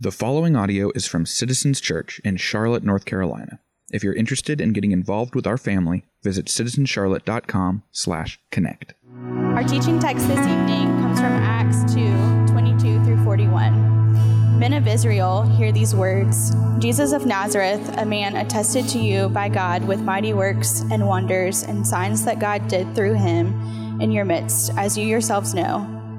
The following audio is from Citizens Church in Charlotte, North Carolina. If you're interested in getting involved with our family, visit citizenscharlotte.com/connect. Our teaching text this evening comes from Acts 2 22 through 41. Men of Israel, hear these words Jesus of Nazareth, a man attested to you by God with mighty works and wonders and signs that God did through him in your midst, as you yourselves know.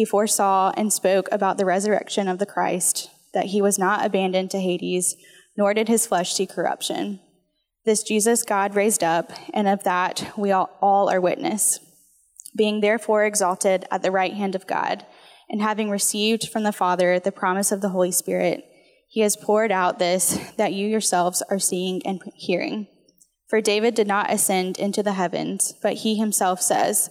he foresaw and spoke about the resurrection of the Christ that he was not abandoned to Hades, nor did his flesh see corruption. This Jesus God raised up, and of that we all, are witness. Being therefore exalted at the right hand of God, and having received from the Father the promise of the Holy Spirit, he has poured out this that you yourselves are seeing and hearing. For David did not ascend into the heavens, but he himself says,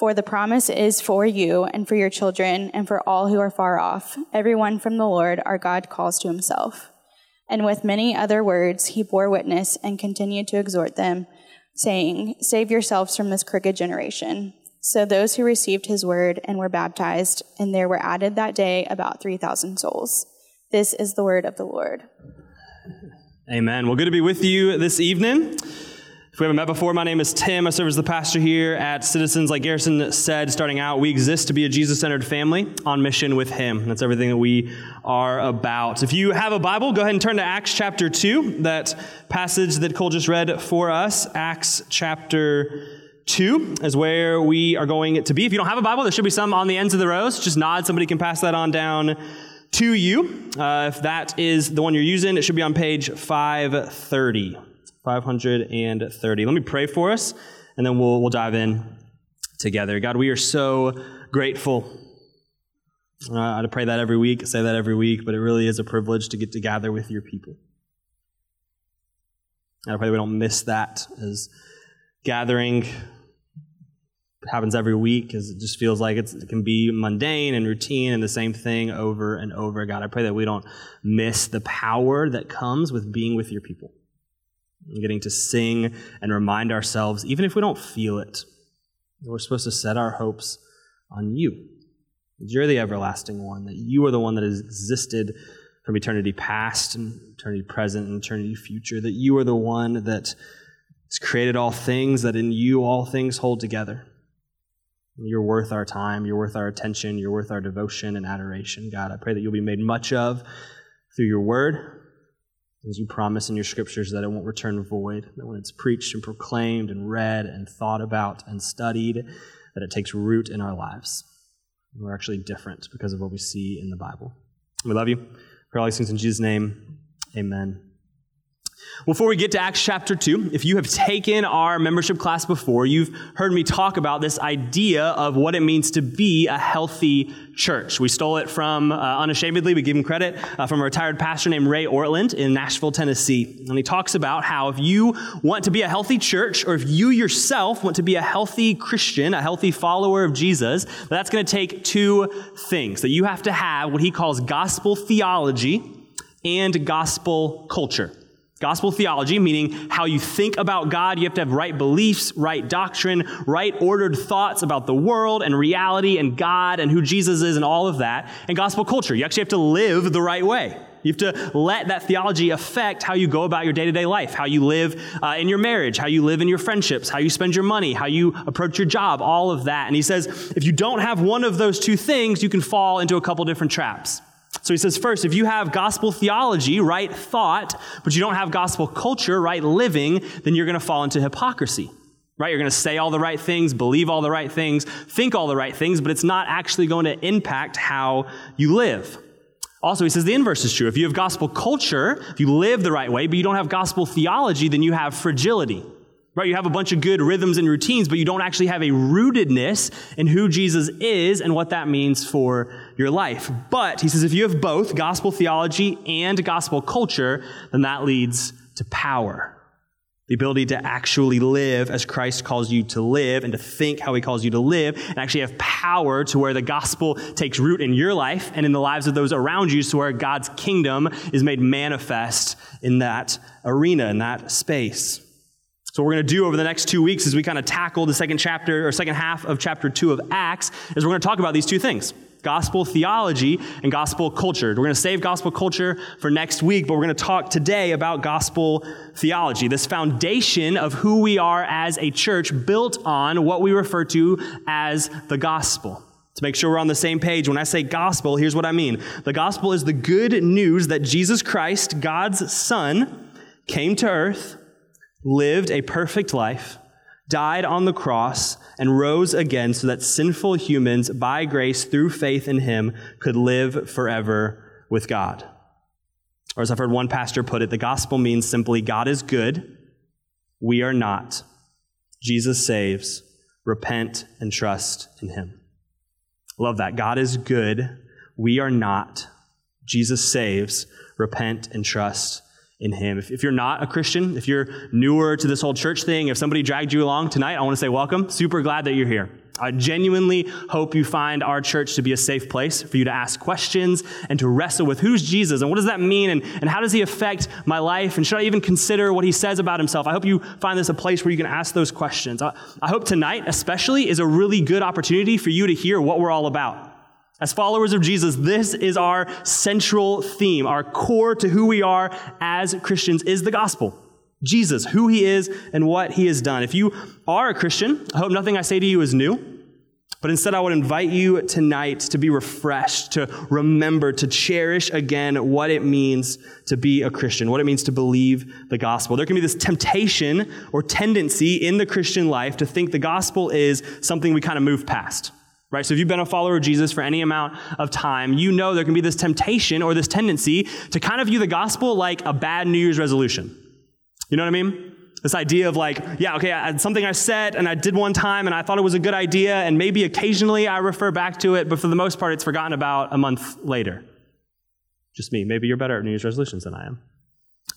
For the promise is for you and for your children and for all who are far off, everyone from the Lord our God calls to himself. And with many other words he bore witness and continued to exhort them, saying, Save yourselves from this crooked generation. So those who received his word and were baptized, and there were added that day about 3,000 souls. This is the word of the Lord. Amen. Well, good to be with you this evening. We haven't met before, my name is Tim. I serve as the pastor here at Citizens. Like Garrison said, starting out, we exist to be a Jesus centered family on mission with Him. That's everything that we are about. If you have a Bible, go ahead and turn to Acts chapter 2, that passage that Cole just read for us. Acts chapter 2 is where we are going to be. If you don't have a Bible, there should be some on the ends of the rows. Just nod, somebody can pass that on down to you. Uh, if that is the one you're using, it should be on page 530. 530. Let me pray for us, and then we'll, we'll dive in together. God, we are so grateful. Uh, I pray that every week, say that every week, but it really is a privilege to get to gather with your people. I pray that we don't miss that as gathering happens every week because it just feels like it can be mundane and routine and the same thing over and over. God, I pray that we don't miss the power that comes with being with your people and getting to sing and remind ourselves, even if we don't feel it, we're supposed to set our hopes on you. You're the everlasting one, that you are the one that has existed from eternity past and eternity present and eternity future, that you are the one that has created all things, that in you all things hold together. You're worth our time, you're worth our attention, you're worth our devotion and adoration. God, I pray that you'll be made much of through your word as you promise in your scriptures that it won't return void, that when it's preached and proclaimed and read and thought about and studied, that it takes root in our lives. We're actually different because of what we see in the Bible. We love you. Pray all these things in Jesus' name, amen. Before we get to Acts chapter 2, if you have taken our membership class before, you've heard me talk about this idea of what it means to be a healthy church. We stole it from, uh, unashamedly, we give him credit, uh, from a retired pastor named Ray Ortlund in Nashville, Tennessee. And he talks about how if you want to be a healthy church, or if you yourself want to be a healthy Christian, a healthy follower of Jesus, that's going to take two things. That you have to have what he calls gospel theology and gospel culture. Gospel theology, meaning how you think about God, you have to have right beliefs, right doctrine, right ordered thoughts about the world and reality and God and who Jesus is and all of that. And gospel culture, you actually have to live the right way. You have to let that theology affect how you go about your day to day life, how you live uh, in your marriage, how you live in your friendships, how you spend your money, how you approach your job, all of that. And he says, if you don't have one of those two things, you can fall into a couple different traps. So he says, first, if you have gospel theology, right thought, but you don't have gospel culture, right living, then you're going to fall into hypocrisy. Right? You're going to say all the right things, believe all the right things, think all the right things, but it's not actually going to impact how you live. Also, he says the inverse is true. If you have gospel culture, if you live the right way, but you don't have gospel theology, then you have fragility. Right? You have a bunch of good rhythms and routines, but you don't actually have a rootedness in who Jesus is and what that means for your life. But he says if you have both gospel theology and gospel culture, then that leads to power. The ability to actually live as Christ calls you to live and to think how he calls you to live and actually have power to where the gospel takes root in your life and in the lives of those around you so where God's kingdom is made manifest in that arena, in that space. So, what we're going to do over the next two weeks as we kind of tackle the second chapter or second half of chapter two of Acts is we're going to talk about these two things gospel theology and gospel culture. We're going to save gospel culture for next week, but we're going to talk today about gospel theology, this foundation of who we are as a church built on what we refer to as the gospel. To make sure we're on the same page, when I say gospel, here's what I mean. The gospel is the good news that Jesus Christ, God's Son, came to earth lived a perfect life, died on the cross, and rose again so that sinful humans, by grace through faith in him, could live forever with God. Or as I've heard one pastor put it, the gospel means simply God is good, we are not. Jesus saves, repent and trust in him. Love that. God is good, we are not. Jesus saves, repent and trust in Him. If, if, you're not a Christian, if you're newer to this whole church thing, if somebody dragged you along tonight, I want to say welcome. Super glad that you're here. I genuinely hope you find our church to be a safe place for you to ask questions and to wrestle with who's Jesus and what does that mean and, and how does he affect my life and should I even consider what he says about himself? I hope you find this a place where you can ask those questions. I, I hope tonight, especially, is a really good opportunity for you to hear what we're all about. As followers of Jesus, this is our central theme. Our core to who we are as Christians is the gospel. Jesus, who he is and what he has done. If you are a Christian, I hope nothing I say to you is new, but instead I would invite you tonight to be refreshed, to remember, to cherish again what it means to be a Christian, what it means to believe the gospel. There can be this temptation or tendency in the Christian life to think the gospel is something we kind of move past right? So if you've been a follower of Jesus for any amount of time, you know there can be this temptation or this tendency to kind of view the gospel like a bad New Year's resolution. You know what I mean? This idea of like, yeah, okay, I, something I said and I did one time and I thought it was a good idea, and maybe occasionally I refer back to it, but for the most part, it's forgotten about a month later. Just me. Maybe you're better at New Year's resolutions than I am.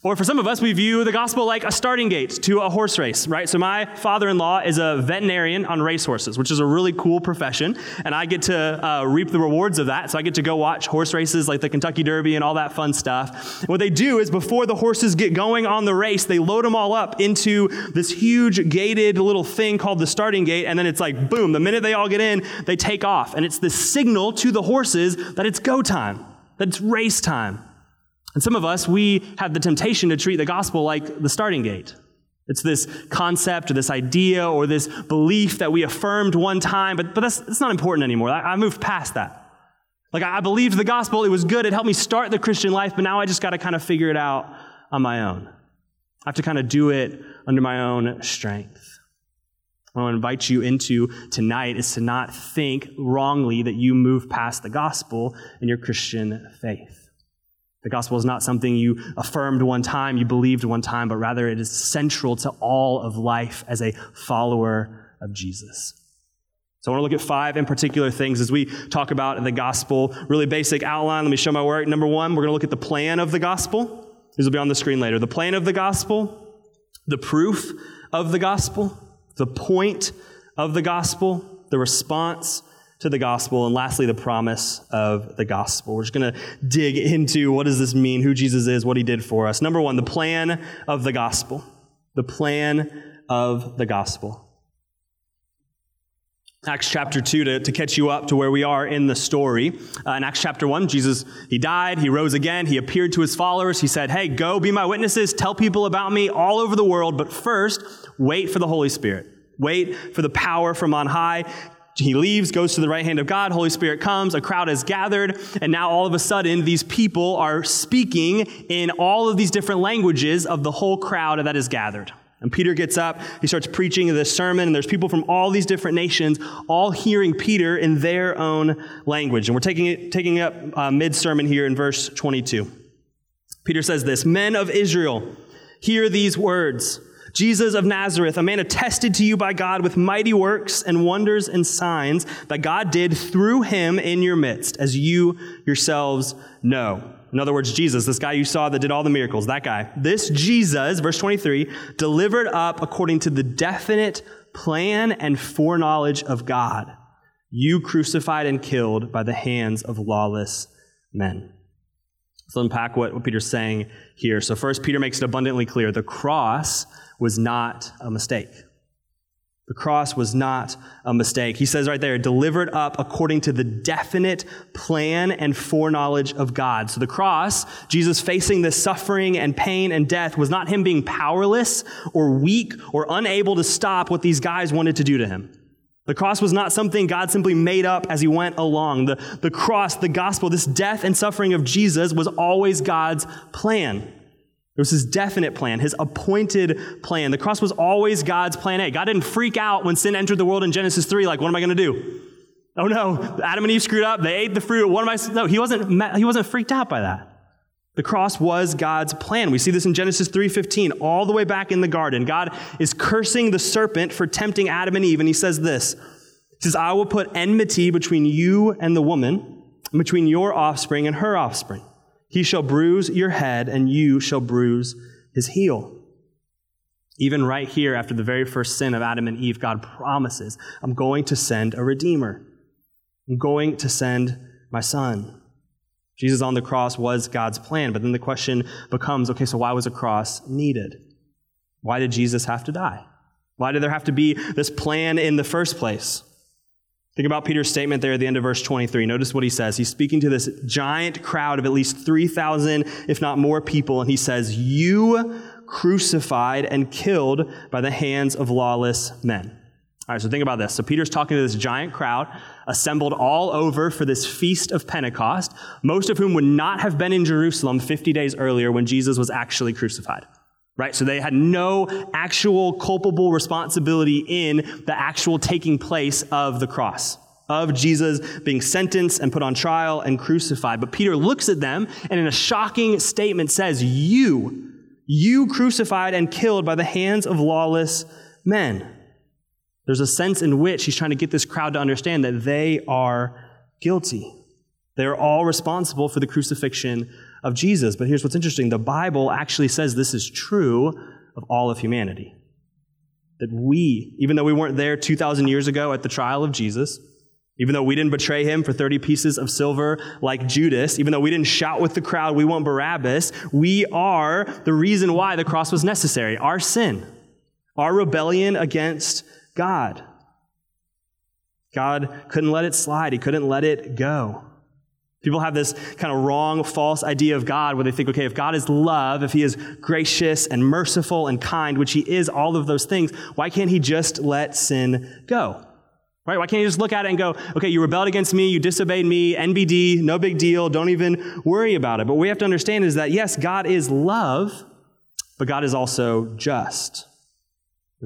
Or for some of us, we view the gospel like a starting gate to a horse race, right? So my father-in-law is a veterinarian on racehorses, which is a really cool profession, and I get to uh, reap the rewards of that. So I get to go watch horse races like the Kentucky Derby and all that fun stuff. And what they do is before the horses get going on the race, they load them all up into this huge gated little thing called the starting gate, and then it's like boom, the minute they all get in, they take off. And it's the signal to the horses that it's go time, that it's race time. And some of us, we have the temptation to treat the gospel like the starting gate. It's this concept or this idea or this belief that we affirmed one time, but, but that's, that's not important anymore. I, I moved past that. Like, I, I believed the gospel, it was good, it helped me start the Christian life, but now I just got to kind of figure it out on my own. I have to kind of do it under my own strength. What I want to invite you into tonight is to not think wrongly that you move past the gospel in your Christian faith. The gospel is not something you affirmed one time, you believed one time, but rather it is central to all of life as a follower of Jesus. So I want to look at five in particular things as we talk about the gospel. Really basic outline. Let me show my work. Number one, we're going to look at the plan of the gospel. These will be on the screen later. The plan of the gospel, the proof of the gospel, the point of the gospel, the response to the gospel, and lastly, the promise of the gospel. We're just going to dig into what does this mean, who Jesus is, what he did for us. Number one, the plan of the gospel. The plan of the gospel. Acts chapter 2 to, to catch you up to where we are in the story. Uh, in Acts chapter 1, Jesus, he died, he rose again, he appeared to his followers. He said, Hey, go be my witnesses, tell people about me all over the world, but first, wait for the Holy Spirit. Wait for the power from on high. He leaves, goes to the right hand of God, Holy Spirit comes, a crowd is gathered, and now all of a sudden, these people are speaking in all of these different languages of the whole crowd that is gathered. And Peter gets up, he starts preaching this sermon, and there's people from all these different nations all hearing Peter in their own language. And we're taking it, taking up uh, mid sermon here in verse 22. Peter says this Men of Israel, hear these words. Jesus of Nazareth, a man attested to you by God with mighty works and wonders and signs that God did through him in your midst, as you yourselves know. In other words, Jesus, this guy you saw that did all the miracles, that guy. This Jesus, verse 23, delivered up according to the definite plan and foreknowledge of God, you crucified and killed by the hands of lawless men. Let's unpack what, what Peter's saying here. So, first, Peter makes it abundantly clear the cross was not a mistake. The cross was not a mistake. He says right there, delivered up according to the definite plan and foreknowledge of God. So the cross, Jesus facing this suffering and pain and death, was not him being powerless or weak or unable to stop what these guys wanted to do to him. The cross was not something God simply made up as he went along. The, the cross, the gospel, this death and suffering of Jesus was always God's plan. It was his definite plan, his appointed plan. The cross was always God's plan A. God didn't freak out when sin entered the world in Genesis 3, like, what am I going to do? Oh no, Adam and Eve screwed up. They ate the fruit. What am I? No, he wasn't, he wasn't freaked out by that. The cross was God's plan. We see this in Genesis 3:15, all the way back in the garden. God is cursing the serpent for tempting Adam and Eve, and he says this. He says, I will put enmity between you and the woman, between your offspring and her offspring. He shall bruise your head, and you shall bruise his heel. Even right here, after the very first sin of Adam and Eve, God promises, I'm going to send a redeemer. I'm going to send my son. Jesus on the cross was God's plan, but then the question becomes okay, so why was a cross needed? Why did Jesus have to die? Why did there have to be this plan in the first place? Think about Peter's statement there at the end of verse 23. Notice what he says. He's speaking to this giant crowd of at least 3,000, if not more people, and he says, You crucified and killed by the hands of lawless men. All right, so think about this. So Peter's talking to this giant crowd assembled all over for this feast of Pentecost, most of whom would not have been in Jerusalem 50 days earlier when Jesus was actually crucified right? So they had no actual culpable responsibility in the actual taking place of the cross, of Jesus being sentenced and put on trial and crucified. But Peter looks at them and in a shocking statement says, You, you crucified and killed by the hands of lawless men. There's a sense in which he's trying to get this crowd to understand that they are guilty. They're all responsible for the crucifixion of Jesus. But here's what's interesting the Bible actually says this is true of all of humanity. That we, even though we weren't there 2,000 years ago at the trial of Jesus, even though we didn't betray him for 30 pieces of silver like Judas, even though we didn't shout with the crowd, we want Barabbas, we are the reason why the cross was necessary. Our sin, our rebellion against God. God couldn't let it slide, He couldn't let it go. People have this kind of wrong, false idea of God where they think, okay, if God is love, if He is gracious and merciful and kind, which He is all of those things, why can't He just let sin go? Right? Why can't you just look at it and go, okay, you rebelled against me, you disobeyed me, NBD, no big deal, don't even worry about it. But what we have to understand is that, yes, God is love, but God is also just.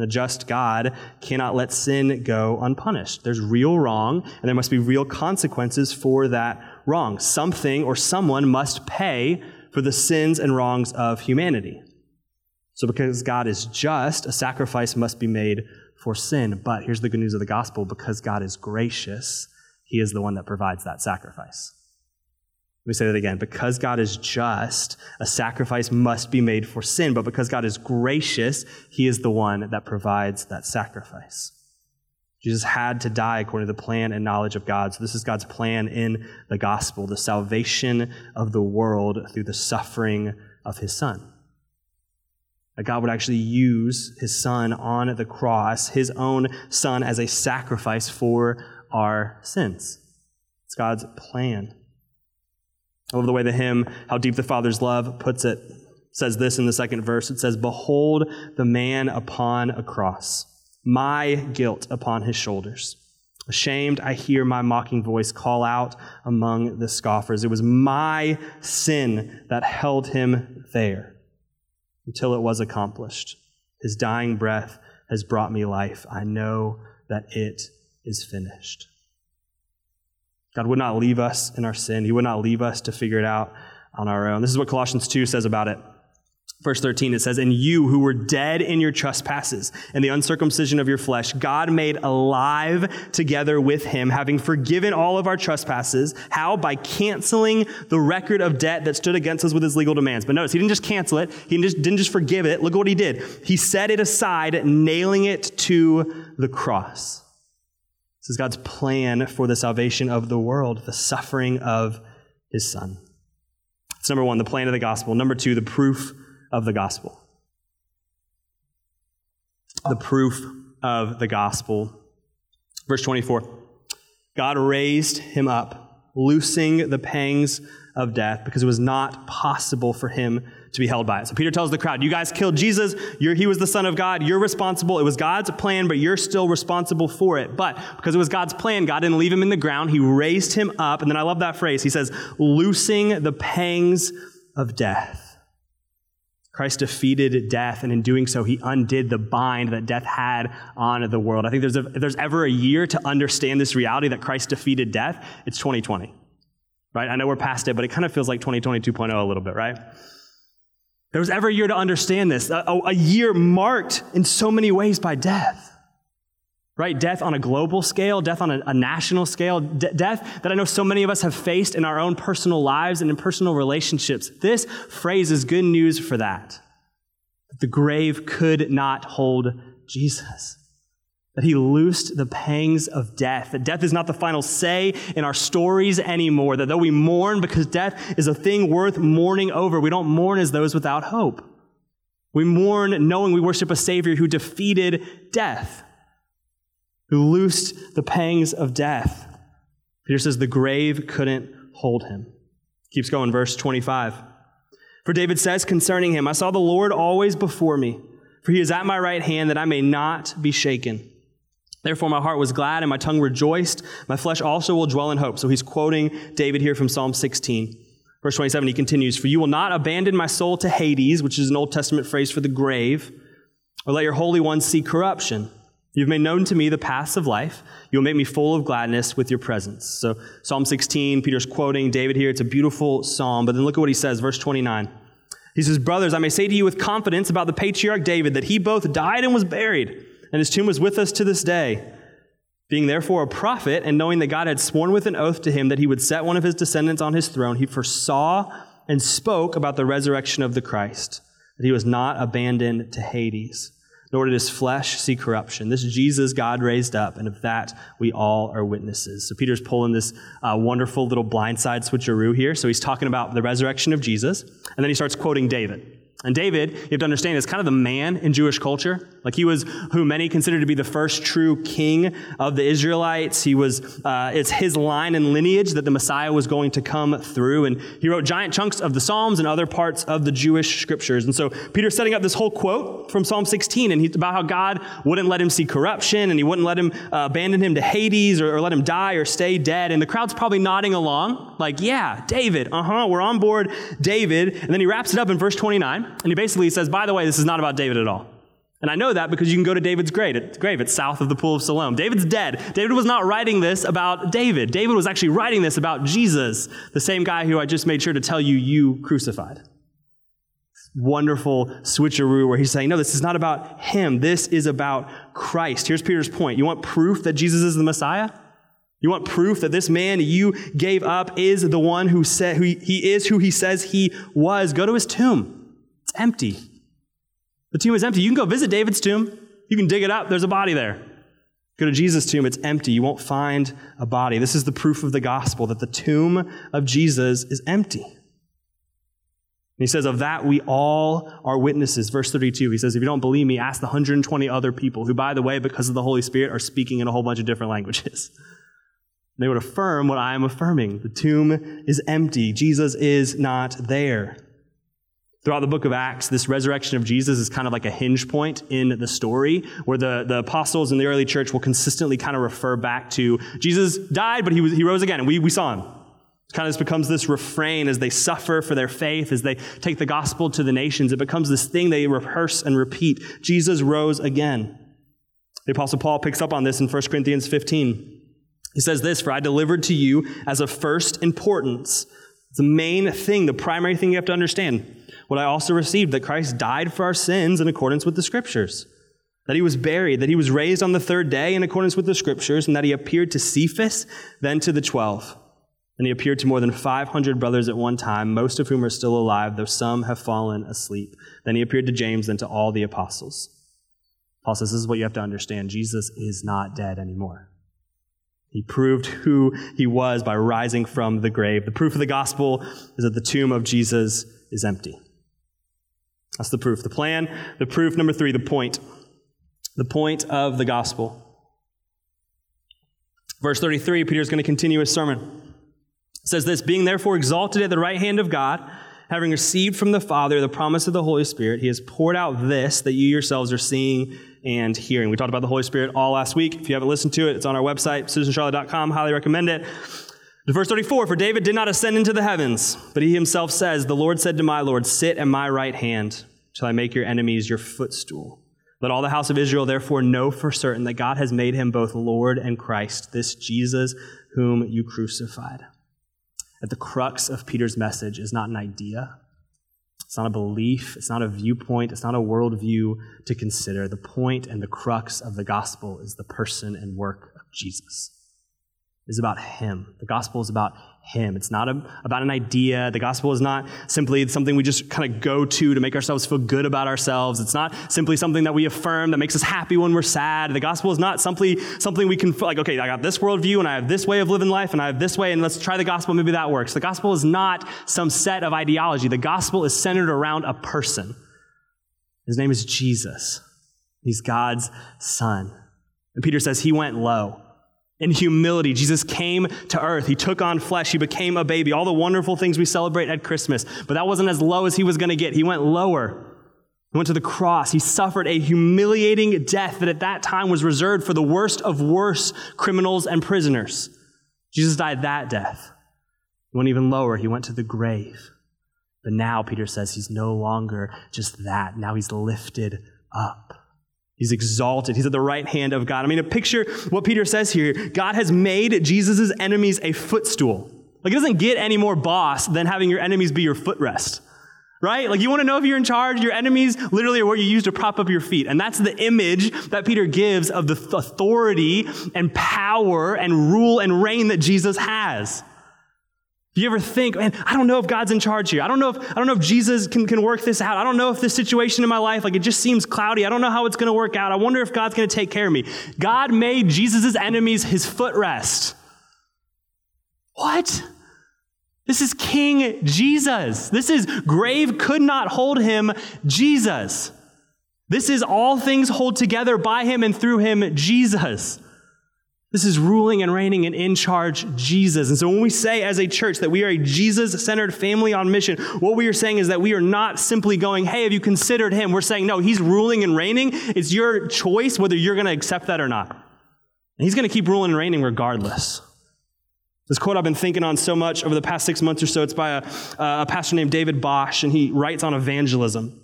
A just God cannot let sin go unpunished. There's real wrong, and there must be real consequences for that wrong. Something or someone must pay for the sins and wrongs of humanity. So, because God is just, a sacrifice must be made for sin. But here's the good news of the gospel because God is gracious, He is the one that provides that sacrifice. Let me say that again. Because God is just, a sacrifice must be made for sin. But because God is gracious, He is the one that provides that sacrifice. Jesus had to die according to the plan and knowledge of God. So, this is God's plan in the gospel the salvation of the world through the suffering of his son. That God would actually use his son on the cross, his own son, as a sacrifice for our sins. It's God's plan. I love the way the hymn, How Deep the Father's Love, puts it. it says this in the second verse. It says, Behold the man upon a cross my guilt upon his shoulders. Ashamed, I hear my mocking voice call out among the scoffers. It was my sin that held him there until it was accomplished. His dying breath has brought me life. I know that it is finished. God would not leave us in our sin. He would not leave us to figure it out on our own. This is what Colossians 2 says about it. Verse 13, it says, And you who were dead in your trespasses and the uncircumcision of your flesh, God made alive together with him, having forgiven all of our trespasses. How? By canceling the record of debt that stood against us with his legal demands. But notice, he didn't just cancel it, he just, didn't just forgive it. Look at what he did. He set it aside, nailing it to the cross. This is God's plan for the salvation of the world, the suffering of his son. It's number one, the plan of the gospel. Number two, the proof of the gospel. The proof of the gospel. Verse 24 God raised him up, loosing the pangs of death because it was not possible for him to be held by it. So Peter tells the crowd, You guys killed Jesus. You're, he was the Son of God. You're responsible. It was God's plan, but you're still responsible for it. But because it was God's plan, God didn't leave him in the ground. He raised him up. And then I love that phrase. He says, Loosing the pangs of death. Christ defeated death, and in doing so, he undid the bind that death had on the world. I think there's a, if there's ever a year to understand this reality that Christ defeated death, it's 2020. Right? I know we're past it, but it kind of feels like 2020 2.0 a little bit, right? There was ever a year to understand this, a, a year marked in so many ways by death. Right? Death on a global scale, death on a, a national scale, de- death that I know so many of us have faced in our own personal lives and in personal relationships. This phrase is good news for. That the grave could not hold Jesus. That he loosed the pangs of death. That death is not the final say in our stories anymore. That though we mourn because death is a thing worth mourning over, we don't mourn as those without hope. We mourn knowing we worship a Savior who defeated death who loosed the pangs of death. Peter says the grave couldn't hold him. Keeps going, verse 25. For David says concerning him, I saw the Lord always before me, for he is at my right hand that I may not be shaken. Therefore, my heart was glad and my tongue rejoiced. My flesh also will dwell in hope. So he's quoting David here from Psalm 16. Verse 27, he continues, For you will not abandon my soul to Hades, which is an Old Testament phrase for the grave, or let your Holy One see corruption. You've made known to me the paths of life. You'll make me full of gladness with your presence. So, Psalm 16, Peter's quoting David here. It's a beautiful psalm. But then look at what he says, verse 29. He says, Brothers, I may say to you with confidence about the patriarch David that he both died and was buried, and his tomb was with us to this day. Being therefore a prophet, and knowing that God had sworn with an oath to him that he would set one of his descendants on his throne, he foresaw and spoke about the resurrection of the Christ, that he was not abandoned to Hades nor did his flesh see corruption. This Jesus God raised up, and of that we all are witnesses. So Peter's pulling this uh, wonderful little blindside switcheroo here. So he's talking about the resurrection of Jesus, and then he starts quoting David. And David, you have to understand, is kind of the man in Jewish culture. Like he was who many consider to be the first true king of the Israelites. He was, uh, it's his line and lineage that the Messiah was going to come through. And he wrote giant chunks of the Psalms and other parts of the Jewish scriptures. And so Peter's setting up this whole quote from Psalm 16 and he, about how God wouldn't let him see corruption and he wouldn't let him uh, abandon him to Hades or, or let him die or stay dead. And the crowd's probably nodding along, like, yeah, David, uh huh, we're on board, David. And then he wraps it up in verse 29. And he basically says, by the way, this is not about David at all. And I know that because you can go to David's grave. It's south of the Pool of Siloam. David's dead. David was not writing this about David. David was actually writing this about Jesus, the same guy who I just made sure to tell you you crucified. Wonderful switcheroo where he's saying, no, this is not about him. This is about Christ. Here's Peter's point. You want proof that Jesus is the Messiah? You want proof that this man you gave up is the one who said who he is who he says he was? Go to his tomb. It's empty. The tomb is empty. You can go visit David's tomb. You can dig it up. There's a body there. Go to Jesus' tomb, it's empty. You won't find a body. This is the proof of the gospel that the tomb of Jesus is empty. And he says, Of that we all are witnesses. Verse 32, he says, If you don't believe me, ask the 120 other people who, by the way, because of the Holy Spirit, are speaking in a whole bunch of different languages. They would affirm what I am affirming. The tomb is empty. Jesus is not there. Throughout the book of Acts, this resurrection of Jesus is kind of like a hinge point in the story where the, the apostles in the early church will consistently kind of refer back to Jesus died, but he, was, he rose again, and we, we saw him. It kind of becomes this refrain as they suffer for their faith, as they take the gospel to the nations. It becomes this thing they rehearse and repeat. Jesus rose again. The apostle Paul picks up on this in 1 Corinthians 15. He says this, For I delivered to you as of first importance. The main thing, the primary thing you have to understand what I also received that Christ died for our sins in accordance with the Scriptures, that he was buried, that he was raised on the third day in accordance with the Scriptures, and that he appeared to Cephas, then to the twelve. And he appeared to more than 500 brothers at one time, most of whom are still alive, though some have fallen asleep. Then he appeared to James, then to all the apostles. Paul says, This is what you have to understand Jesus is not dead anymore. He proved who he was by rising from the grave. The proof of the gospel is that the tomb of Jesus is empty. That's the proof. The plan, the proof. Number three, the point. The point of the gospel. Verse 33, Peter is going to continue his sermon. It says this Being therefore exalted at the right hand of God, having received from the Father the promise of the Holy Spirit, he has poured out this that you yourselves are seeing and hearing. We talked about the Holy Spirit all last week. If you haven't listened to it, it's on our website, citizenscharlotte.com. Highly recommend it. Verse 34 For David did not ascend into the heavens, but he himself says, The Lord said to my Lord, Sit at my right hand till I make your enemies your footstool. Let all the house of Israel therefore know for certain that God has made him both Lord and Christ, this Jesus whom you crucified. At the crux of Peter's message is not an idea, it's not a belief, it's not a viewpoint, it's not a worldview to consider. The point and the crux of the gospel is the person and work of Jesus is about Him. The gospel is about Him. It's not a, about an idea. The gospel is not simply something we just kind of go to to make ourselves feel good about ourselves. It's not simply something that we affirm that makes us happy when we're sad. The gospel is not simply something we can, like, okay, I got this worldview and I have this way of living life and I have this way and let's try the gospel. Maybe that works. The gospel is not some set of ideology. The gospel is centered around a person. His name is Jesus. He's God's son. And Peter says he went low. In humility, Jesus came to earth. He took on flesh. He became a baby. All the wonderful things we celebrate at Christmas. But that wasn't as low as he was going to get. He went lower. He went to the cross. He suffered a humiliating death that at that time was reserved for the worst of worst criminals and prisoners. Jesus died that death. He went even lower. He went to the grave. But now, Peter says, he's no longer just that. Now he's lifted up. He's exalted. He's at the right hand of God. I mean, a picture what Peter says here God has made Jesus' enemies a footstool. Like, it doesn't get any more boss than having your enemies be your footrest. Right? Like, you want to know if you're in charge? Your enemies literally are what you use to prop up your feet. And that's the image that Peter gives of the authority and power and rule and reign that Jesus has. Do you ever think, man, I don't know if God's in charge here. I don't know if, I don't know if Jesus can, can work this out. I don't know if this situation in my life, like it just seems cloudy. I don't know how it's going to work out. I wonder if God's going to take care of me. God made Jesus' enemies his footrest. What? This is King Jesus. This is grave could not hold him, Jesus. This is all things hold together by him and through him, Jesus. This is ruling and reigning and in charge Jesus. And so when we say as a church that we are a Jesus centered family on mission, what we are saying is that we are not simply going, hey, have you considered him? We're saying, no, he's ruling and reigning. It's your choice whether you're going to accept that or not. And he's going to keep ruling and reigning regardless. This quote I've been thinking on so much over the past six months or so, it's by a, a pastor named David Bosch, and he writes on evangelism.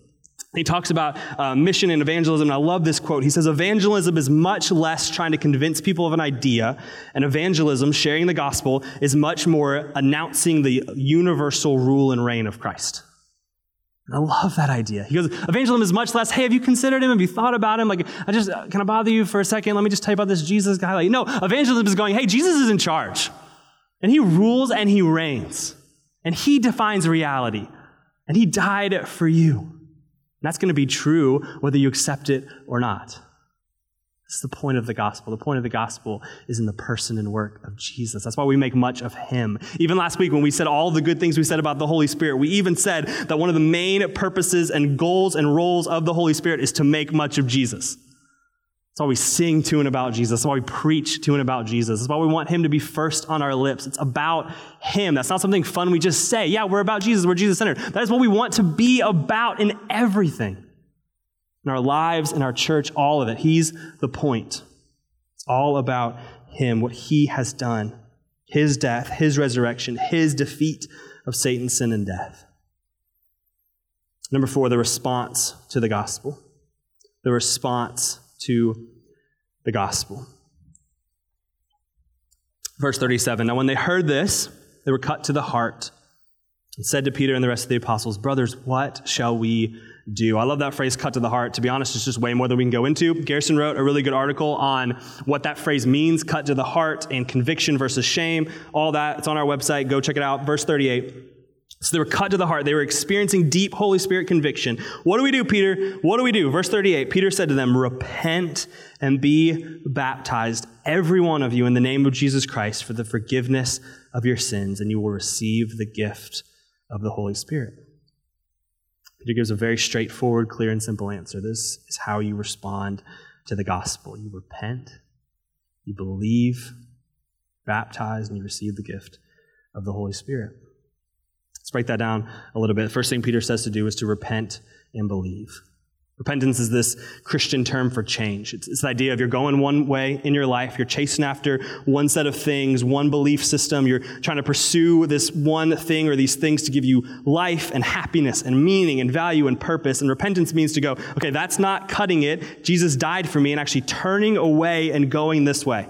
He talks about uh, mission and evangelism, and I love this quote. He says, Evangelism is much less trying to convince people of an idea, and evangelism, sharing the gospel, is much more announcing the universal rule and reign of Christ. And I love that idea. He goes, Evangelism is much less, hey, have you considered him? Have you thought about him? Like, I just, can I bother you for a second? Let me just tell you about this Jesus guy. Like, no, evangelism is going, hey, Jesus is in charge, and he rules and he reigns, and he defines reality, and he died for you. That's going to be true whether you accept it or not. That's the point of the gospel. The point of the gospel is in the person and work of Jesus. That's why we make much of him. Even last week, when we said all the good things we said about the Holy Spirit, we even said that one of the main purposes and goals and roles of the Holy Spirit is to make much of Jesus. That's why we sing to and about Jesus. That's why we preach to and about Jesus. That's why we want him to be first on our lips. It's about him. That's not something fun we just say. Yeah, we're about Jesus. We're Jesus centered. That is what we want to be about in everything in our lives, in our church, all of it. He's the point. It's all about Him, what He has done, His death, His resurrection, His defeat of Satan, sin, and death. Number four, the response to the gospel. The response to the gospel. Verse 37 Now, when they heard this, they were cut to the heart and said to Peter and the rest of the apostles, Brothers, what shall we do. I love that phrase, cut to the heart. To be honest, it's just way more than we can go into. Garrison wrote a really good article on what that phrase means, cut to the heart, and conviction versus shame. All that, it's on our website. Go check it out. Verse 38. So they were cut to the heart. They were experiencing deep Holy Spirit conviction. What do we do, Peter? What do we do? Verse 38 Peter said to them, Repent and be baptized, every one of you, in the name of Jesus Christ for the forgiveness of your sins, and you will receive the gift of the Holy Spirit. Peter gives a very straightforward, clear, and simple answer. This is how you respond to the gospel. You repent, you believe, baptize, and you receive the gift of the Holy Spirit. Break that down a little bit. First thing Peter says to do is to repent and believe. Repentance is this Christian term for change. It's, it's the idea of you're going one way in your life, you're chasing after one set of things, one belief system, you're trying to pursue this one thing or these things to give you life and happiness and meaning and value and purpose. And repentance means to go, okay, that's not cutting it. Jesus died for me and actually turning away and going this way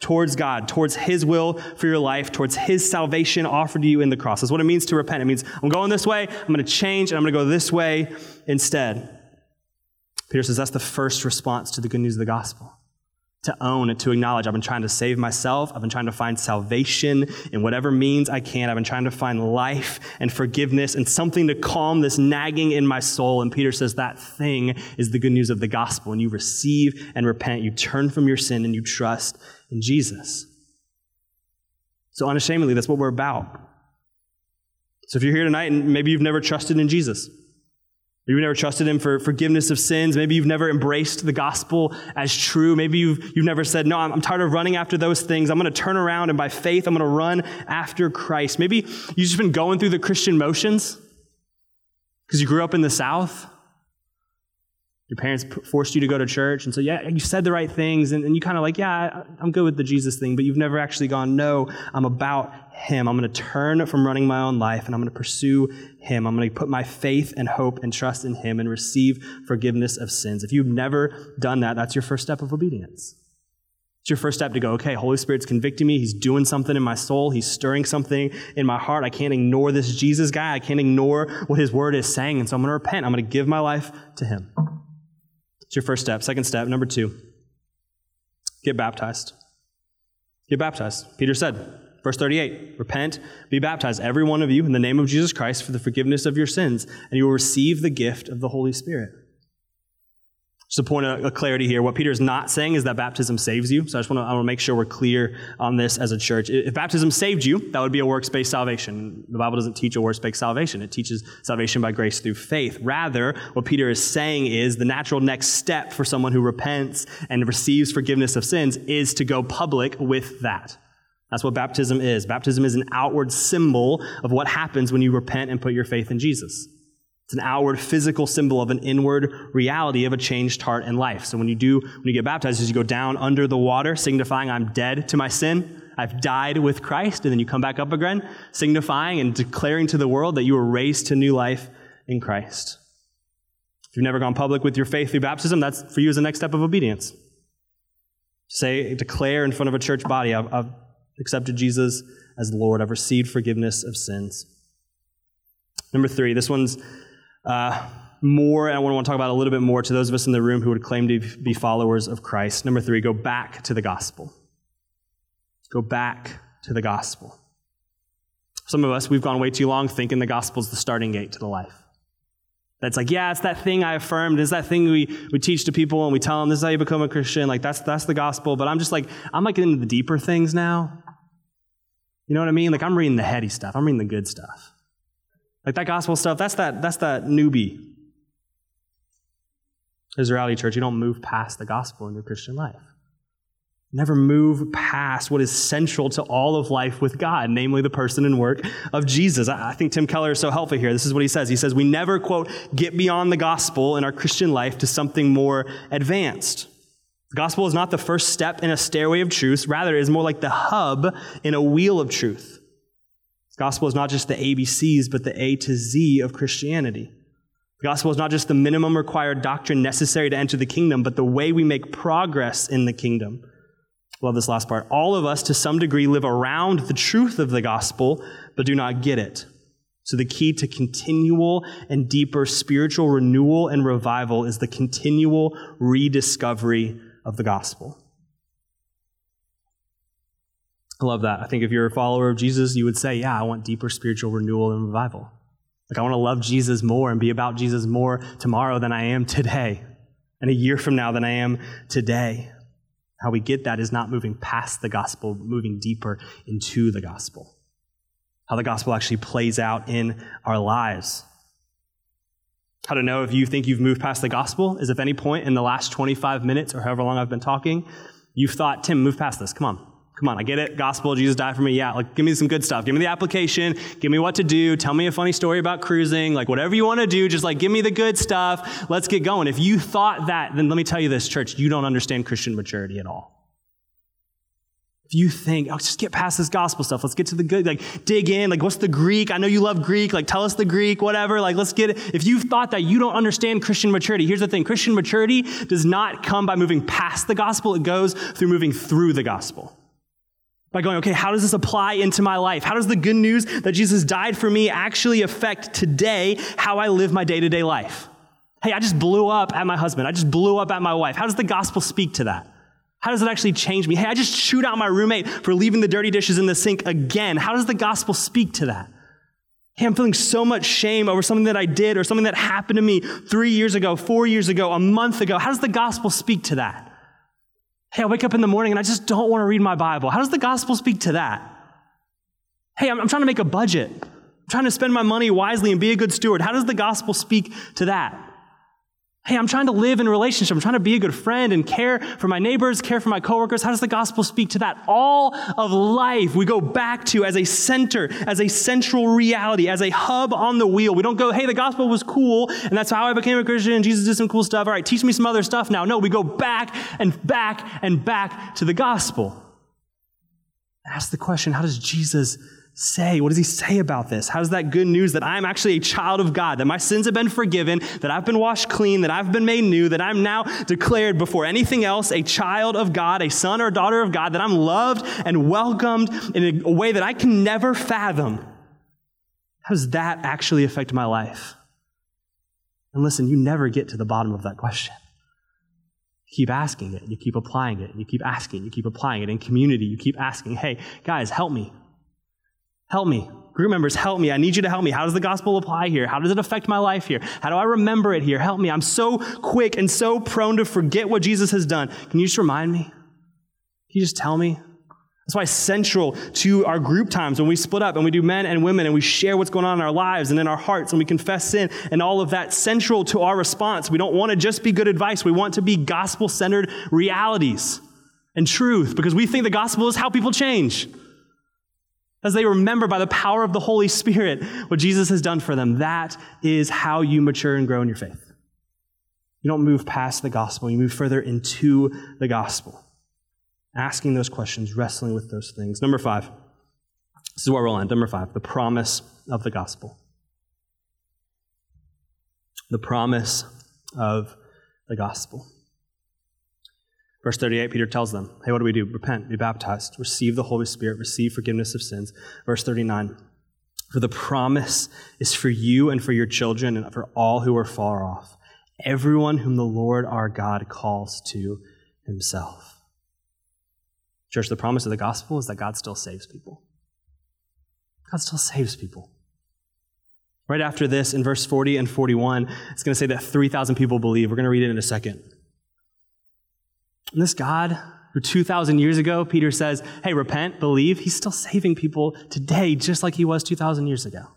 towards God, towards His will for your life, towards His salvation offered to you in the cross. That's what it means to repent. It means I'm going this way, I'm going to change, and I'm going to go this way instead. Peter says that's the first response to the good news of the gospel. To own and to acknowledge, I've been trying to save myself. I've been trying to find salvation in whatever means I can. I've been trying to find life and forgiveness and something to calm this nagging in my soul. And Peter says that thing is the good news of the gospel. And you receive and repent. You turn from your sin and you trust in Jesus. So, unashamedly, that's what we're about. So, if you're here tonight and maybe you've never trusted in Jesus, Maybe you've never trusted him for forgiveness of sins. Maybe you've never embraced the gospel as true. Maybe you've, you've never said, No, I'm, I'm tired of running after those things. I'm going to turn around and by faith, I'm going to run after Christ. Maybe you've just been going through the Christian motions because you grew up in the South. Your parents forced you to go to church, and so, yeah, you said the right things, and, and you kind of like, yeah, I'm good with the Jesus thing, but you've never actually gone, no, I'm about Him. I'm going to turn from running my own life, and I'm going to pursue Him. I'm going to put my faith and hope and trust in Him and receive forgiveness of sins. If you've never done that, that's your first step of obedience. It's your first step to go, okay, Holy Spirit's convicting me. He's doing something in my soul. He's stirring something in my heart. I can't ignore this Jesus guy. I can't ignore what His Word is saying, and so I'm going to repent. I'm going to give my life to Him. It's your first step. Second step, number two, get baptized. Get baptized. Peter said, verse 38 Repent, be baptized, every one of you, in the name of Jesus Christ for the forgiveness of your sins, and you will receive the gift of the Holy Spirit. Just a point of clarity here. What Peter is not saying is that baptism saves you. So I just want to, I want to make sure we're clear on this as a church. If baptism saved you, that would be a works based salvation. The Bible doesn't teach a works based salvation, it teaches salvation by grace through faith. Rather, what Peter is saying is the natural next step for someone who repents and receives forgiveness of sins is to go public with that. That's what baptism is. Baptism is an outward symbol of what happens when you repent and put your faith in Jesus. It's an outward physical symbol of an inward reality of a changed heart and life. So when you do, when you get baptized, you go down under the water, signifying I'm dead to my sin, I've died with Christ, and then you come back up again, signifying and declaring to the world that you were raised to new life in Christ. If you've never gone public with your faith through baptism, that's for you as the next step of obedience. Say, declare in front of a church body, I've, I've accepted Jesus as Lord. I've received forgiveness of sins. Number three, this one's uh, more, and I want to talk about a little bit more to those of us in the room who would claim to be followers of Christ. Number three, go back to the gospel. Go back to the gospel. Some of us, we've gone way too long thinking the gospel is the starting gate to the life. That's like, yeah, it's that thing I affirmed. It's that thing we, we teach to people and we tell them this is how you become a Christian. Like, that's, that's the gospel. But I'm just like, I'm like getting into the deeper things now. You know what I mean? Like, I'm reading the heady stuff, I'm reading the good stuff. Like, that gospel stuff, that's that, that's that newbie. Israeli church, you don't move past the gospel in your Christian life. Never move past what is central to all of life with God, namely the person and work of Jesus. I think Tim Keller is so helpful here. This is what he says. He says, We never, quote, get beyond the gospel in our Christian life to something more advanced. The gospel is not the first step in a stairway of truth, rather, it is more like the hub in a wheel of truth. Gospel is not just the ABCs, but the A to Z of Christianity. The gospel is not just the minimum required doctrine necessary to enter the kingdom, but the way we make progress in the kingdom. Love this last part. All of us, to some degree, live around the truth of the gospel, but do not get it. So, the key to continual and deeper spiritual renewal and revival is the continual rediscovery of the gospel. I love that. I think if you're a follower of Jesus, you would say, Yeah, I want deeper spiritual renewal and revival. Like, I want to love Jesus more and be about Jesus more tomorrow than I am today, and a year from now than I am today. How we get that is not moving past the gospel, moving deeper into the gospel. How the gospel actually plays out in our lives. How to know if you think you've moved past the gospel is if any point in the last 25 minutes or however long I've been talking, you've thought, Tim, move past this. Come on. Come on, I get it. Gospel, Jesus died for me. Yeah, like give me some good stuff. Give me the application. Give me what to do. Tell me a funny story about cruising. Like whatever you want to do, just like give me the good stuff. Let's get going. If you thought that, then let me tell you this, church, you don't understand Christian maturity at all. If you think, oh, just get past this gospel stuff, let's get to the good, like dig in, like what's the Greek? I know you love Greek, like tell us the Greek, whatever, like let's get it. If you've thought that you don't understand Christian maturity, here's the thing Christian maturity does not come by moving past the gospel, it goes through moving through the gospel by going, okay, how does this apply into my life? How does the good news that Jesus died for me actually affect today how I live my day to day life? Hey, I just blew up at my husband. I just blew up at my wife. How does the gospel speak to that? How does it actually change me? Hey, I just chewed out my roommate for leaving the dirty dishes in the sink again. How does the gospel speak to that? Hey, I'm feeling so much shame over something that I did or something that happened to me three years ago, four years ago, a month ago. How does the gospel speak to that? Hey, I wake up in the morning and I just don't want to read my Bible. How does the gospel speak to that? Hey, I'm, I'm trying to make a budget. I'm trying to spend my money wisely and be a good steward. How does the gospel speak to that? Hey, I'm trying to live in relationship. I'm trying to be a good friend and care for my neighbors, care for my coworkers. How does the gospel speak to that? All of life we go back to as a center, as a central reality, as a hub on the wheel. We don't go, hey, the gospel was cool, and that's how I became a Christian, and Jesus did some cool stuff. All right, teach me some other stuff now. No, we go back and back and back to the gospel. Ask the question, how does Jesus say? What does he say about this? How does that good news that I'm actually a child of God, that my sins have been forgiven, that I've been washed clean, that I've been made new, that I'm now declared before anything else a child of God, a son or daughter of God, that I'm loved and welcomed in a way that I can never fathom? How does that actually affect my life? And listen, you never get to the bottom of that question. Keep asking it, you keep applying it, you keep asking, you keep applying it. In community, you keep asking, hey, guys, help me. Help me. Group members, help me. I need you to help me. How does the gospel apply here? How does it affect my life here? How do I remember it here? Help me. I'm so quick and so prone to forget what Jesus has done. Can you just remind me? Can you just tell me? That's why central to our group times when we split up and we do men and women and we share what's going on in our lives and in our hearts and we confess sin and all of that central to our response. We don't want to just be good advice. We want to be gospel centered realities and truth because we think the gospel is how people change as they remember by the power of the Holy Spirit what Jesus has done for them. That is how you mature and grow in your faith. You don't move past the gospel, you move further into the gospel. Asking those questions, wrestling with those things. Number five. This is where we'll end. Number five, the promise of the gospel. The promise of the gospel. Verse 38, Peter tells them, Hey, what do we do? Repent, be baptized, receive the Holy Spirit, receive forgiveness of sins. Verse 39, For the promise is for you and for your children and for all who are far off, everyone whom the Lord our God calls to himself. Church, the promise of the gospel is that God still saves people. God still saves people. Right after this, in verse 40 and 41, it's going to say that 3,000 people believe. We're going to read it in a second. And this God, who 2,000 years ago, Peter says, hey, repent, believe, he's still saving people today, just like he was 2,000 years ago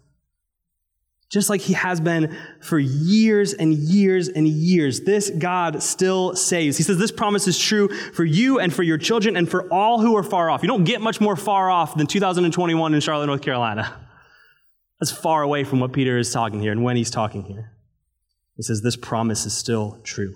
just like he has been for years and years and years. This God still saves. He says this promise is true for you and for your children and for all who are far off. You don't get much more far off than 2021 in Charlotte, North Carolina. That's far away from what Peter is talking here and when he's talking here. He says this promise is still true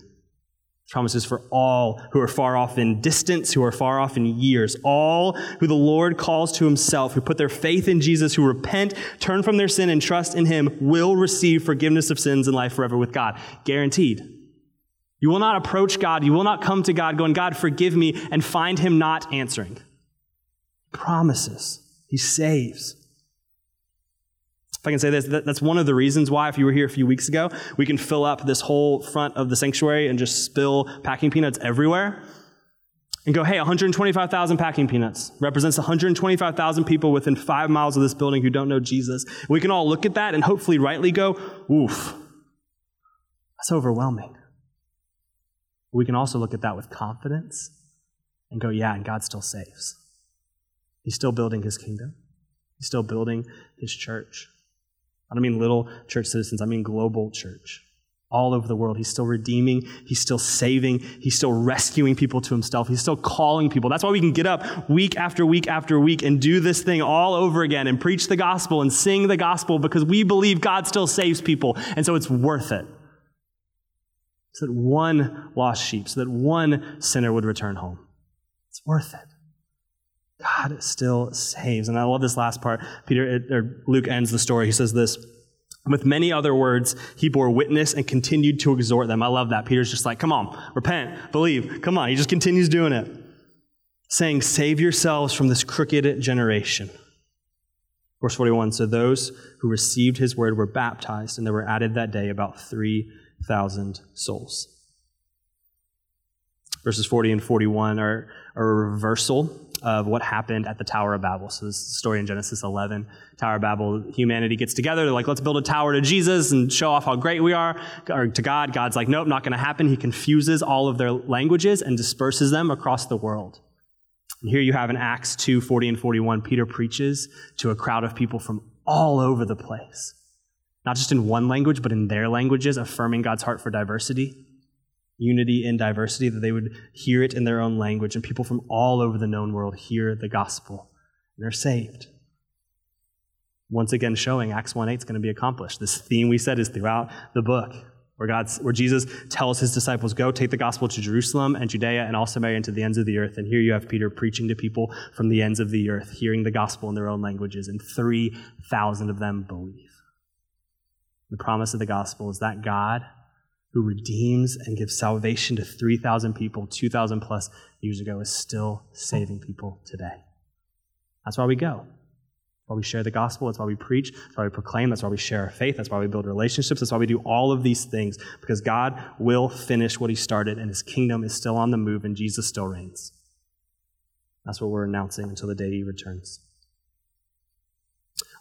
promises for all who are far off in distance, who are far off in years, all who the Lord calls to himself, who put their faith in Jesus, who repent, turn from their sin, and trust in him, will receive forgiveness of sins and life forever with God. Guaranteed. You will not approach God, you will not come to God going, God, forgive me, and find him not answering. Promises. He saves. If I can say this, that's one of the reasons why, if you were here a few weeks ago, we can fill up this whole front of the sanctuary and just spill packing peanuts everywhere and go, hey, 125,000 packing peanuts represents 125,000 people within five miles of this building who don't know Jesus. We can all look at that and hopefully rightly go, oof, that's overwhelming. We can also look at that with confidence and go, yeah, and God still saves. He's still building his kingdom, he's still building his church. I don't mean little church citizens, I mean global church. All over the world. He's still redeeming. He's still saving. He's still rescuing people to himself. He's still calling people. That's why we can get up week after week after week and do this thing all over again and preach the gospel and sing the gospel because we believe God still saves people. And so it's worth it. So that one lost sheep, so that one sinner would return home. It's worth it. God still saves. And I love this last part. Peter or Luke ends the story. He says this. With many other words, he bore witness and continued to exhort them. I love that. Peter's just like, come on, repent, believe, come on. He just continues doing it, saying, Save yourselves from this crooked generation. Verse 41 So those who received his word were baptized, and there were added that day about 3,000 souls. Verses 40 and 41 are a reversal of what happened at the Tower of Babel. So this story in Genesis 11. Tower of Babel, humanity gets together. They're like, let's build a tower to Jesus and show off how great we are, or to God. God's like, nope, not going to happen. He confuses all of their languages and disperses them across the world. And here you have in Acts 2, 40 and 41, Peter preaches to a crowd of people from all over the place. Not just in one language, but in their languages, affirming God's heart for diversity unity in diversity, that they would hear it in their own language, and people from all over the known world hear the gospel and are saved. Once again, showing Acts 1 8 is going to be accomplished. This theme we said is throughout the book, where, God's, where Jesus tells his disciples, Go take the gospel to Jerusalem and Judea and all Samaria and to the ends of the earth. And here you have Peter preaching to people from the ends of the earth, hearing the gospel in their own languages, and 3,000 of them believe. The promise of the gospel is that God who redeems and gives salvation to 3,000 people 2,000 plus years ago is still saving people today. That's why we go. That's why we share the gospel. That's why we preach. That's why we proclaim. That's why we share our faith. That's why we build relationships. That's why we do all of these things because God will finish what He started and His kingdom is still on the move and Jesus still reigns. That's what we're announcing until the day He returns.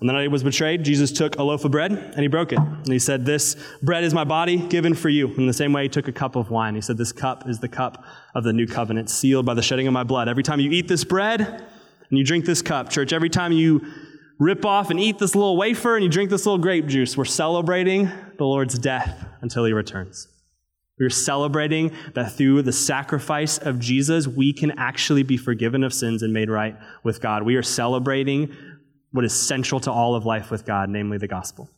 On the night he was betrayed, Jesus took a loaf of bread and he broke it. And he said, This bread is my body given for you. In the same way, he took a cup of wine. He said, This cup is the cup of the new covenant, sealed by the shedding of my blood. Every time you eat this bread and you drink this cup, church, every time you rip off and eat this little wafer and you drink this little grape juice, we're celebrating the Lord's death until he returns. We're celebrating that through the sacrifice of Jesus, we can actually be forgiven of sins and made right with God. We are celebrating what is central to all of life with God, namely the gospel.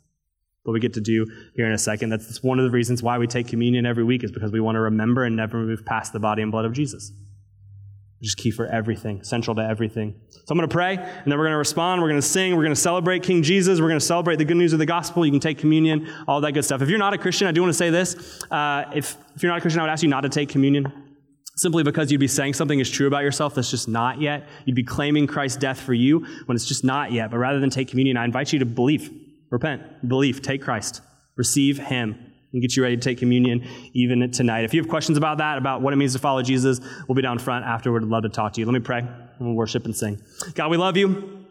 What we get to do here in a second, that's one of the reasons why we take communion every week, is because we want to remember and never move past the body and blood of Jesus. Which is key for everything, central to everything. So I'm going to pray, and then we're going to respond. We're going to sing. We're going to celebrate King Jesus. We're going to celebrate the good news of the gospel. You can take communion, all that good stuff. If you're not a Christian, I do want to say this. Uh, if, if you're not a Christian, I would ask you not to take communion simply because you'd be saying something is true about yourself that's just not yet. You'd be claiming Christ's death for you when it's just not yet. But rather than take communion, I invite you to believe, repent, believe, take Christ, receive Him, and get you ready to take communion even tonight. If you have questions about that, about what it means to follow Jesus, we'll be down front afterward. I'd love to talk to you. Let me pray and we'll worship and sing. God, we love you.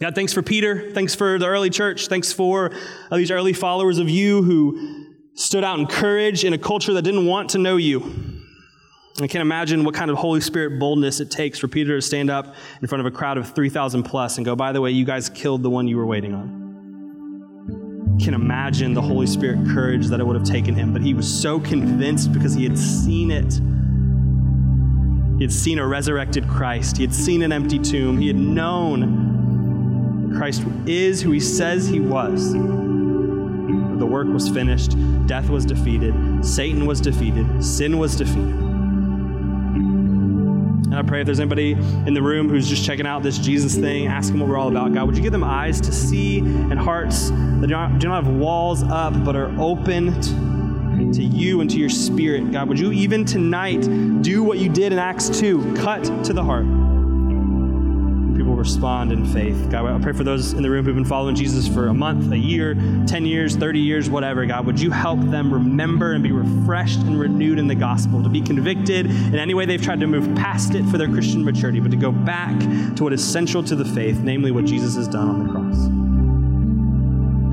God, thanks for Peter. Thanks for the early church. Thanks for uh, these early followers of you who stood out in courage in a culture that didn't want to know you. I can't imagine what kind of Holy Spirit boldness it takes for Peter to stand up in front of a crowd of 3,000 plus and go, by the way, you guys killed the one you were waiting on. I can imagine the Holy Spirit courage that it would have taken him, but he was so convinced because he had seen it. He had seen a resurrected Christ, he had seen an empty tomb, he had known Christ is who he says he was. The work was finished, death was defeated, Satan was defeated, sin was defeated. And I pray if there's anybody in the room who's just checking out this Jesus thing, ask them what we're all about. God, would you give them eyes to see and hearts that do not, do not have walls up but are open to, to you and to your spirit? God, would you even tonight do what you did in Acts 2 cut to the heart? Respond in faith. God, I pray for those in the room who've been following Jesus for a month, a year, 10 years, 30 years, whatever. God, would you help them remember and be refreshed and renewed in the gospel, to be convicted in any way they've tried to move past it for their Christian maturity, but to go back to what is central to the faith, namely what Jesus has done on the cross.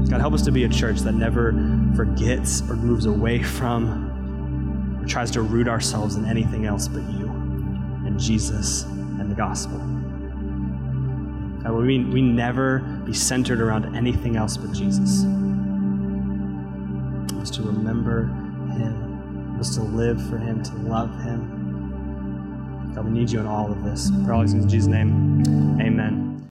God, help us to be a church that never forgets or moves away from or tries to root ourselves in anything else but you and Jesus and the gospel. God, we, we never be centered around anything else but Jesus. Us to remember Him, us to live for Him, to love Him. God, we need you in all of this. These things in Jesus' name, amen.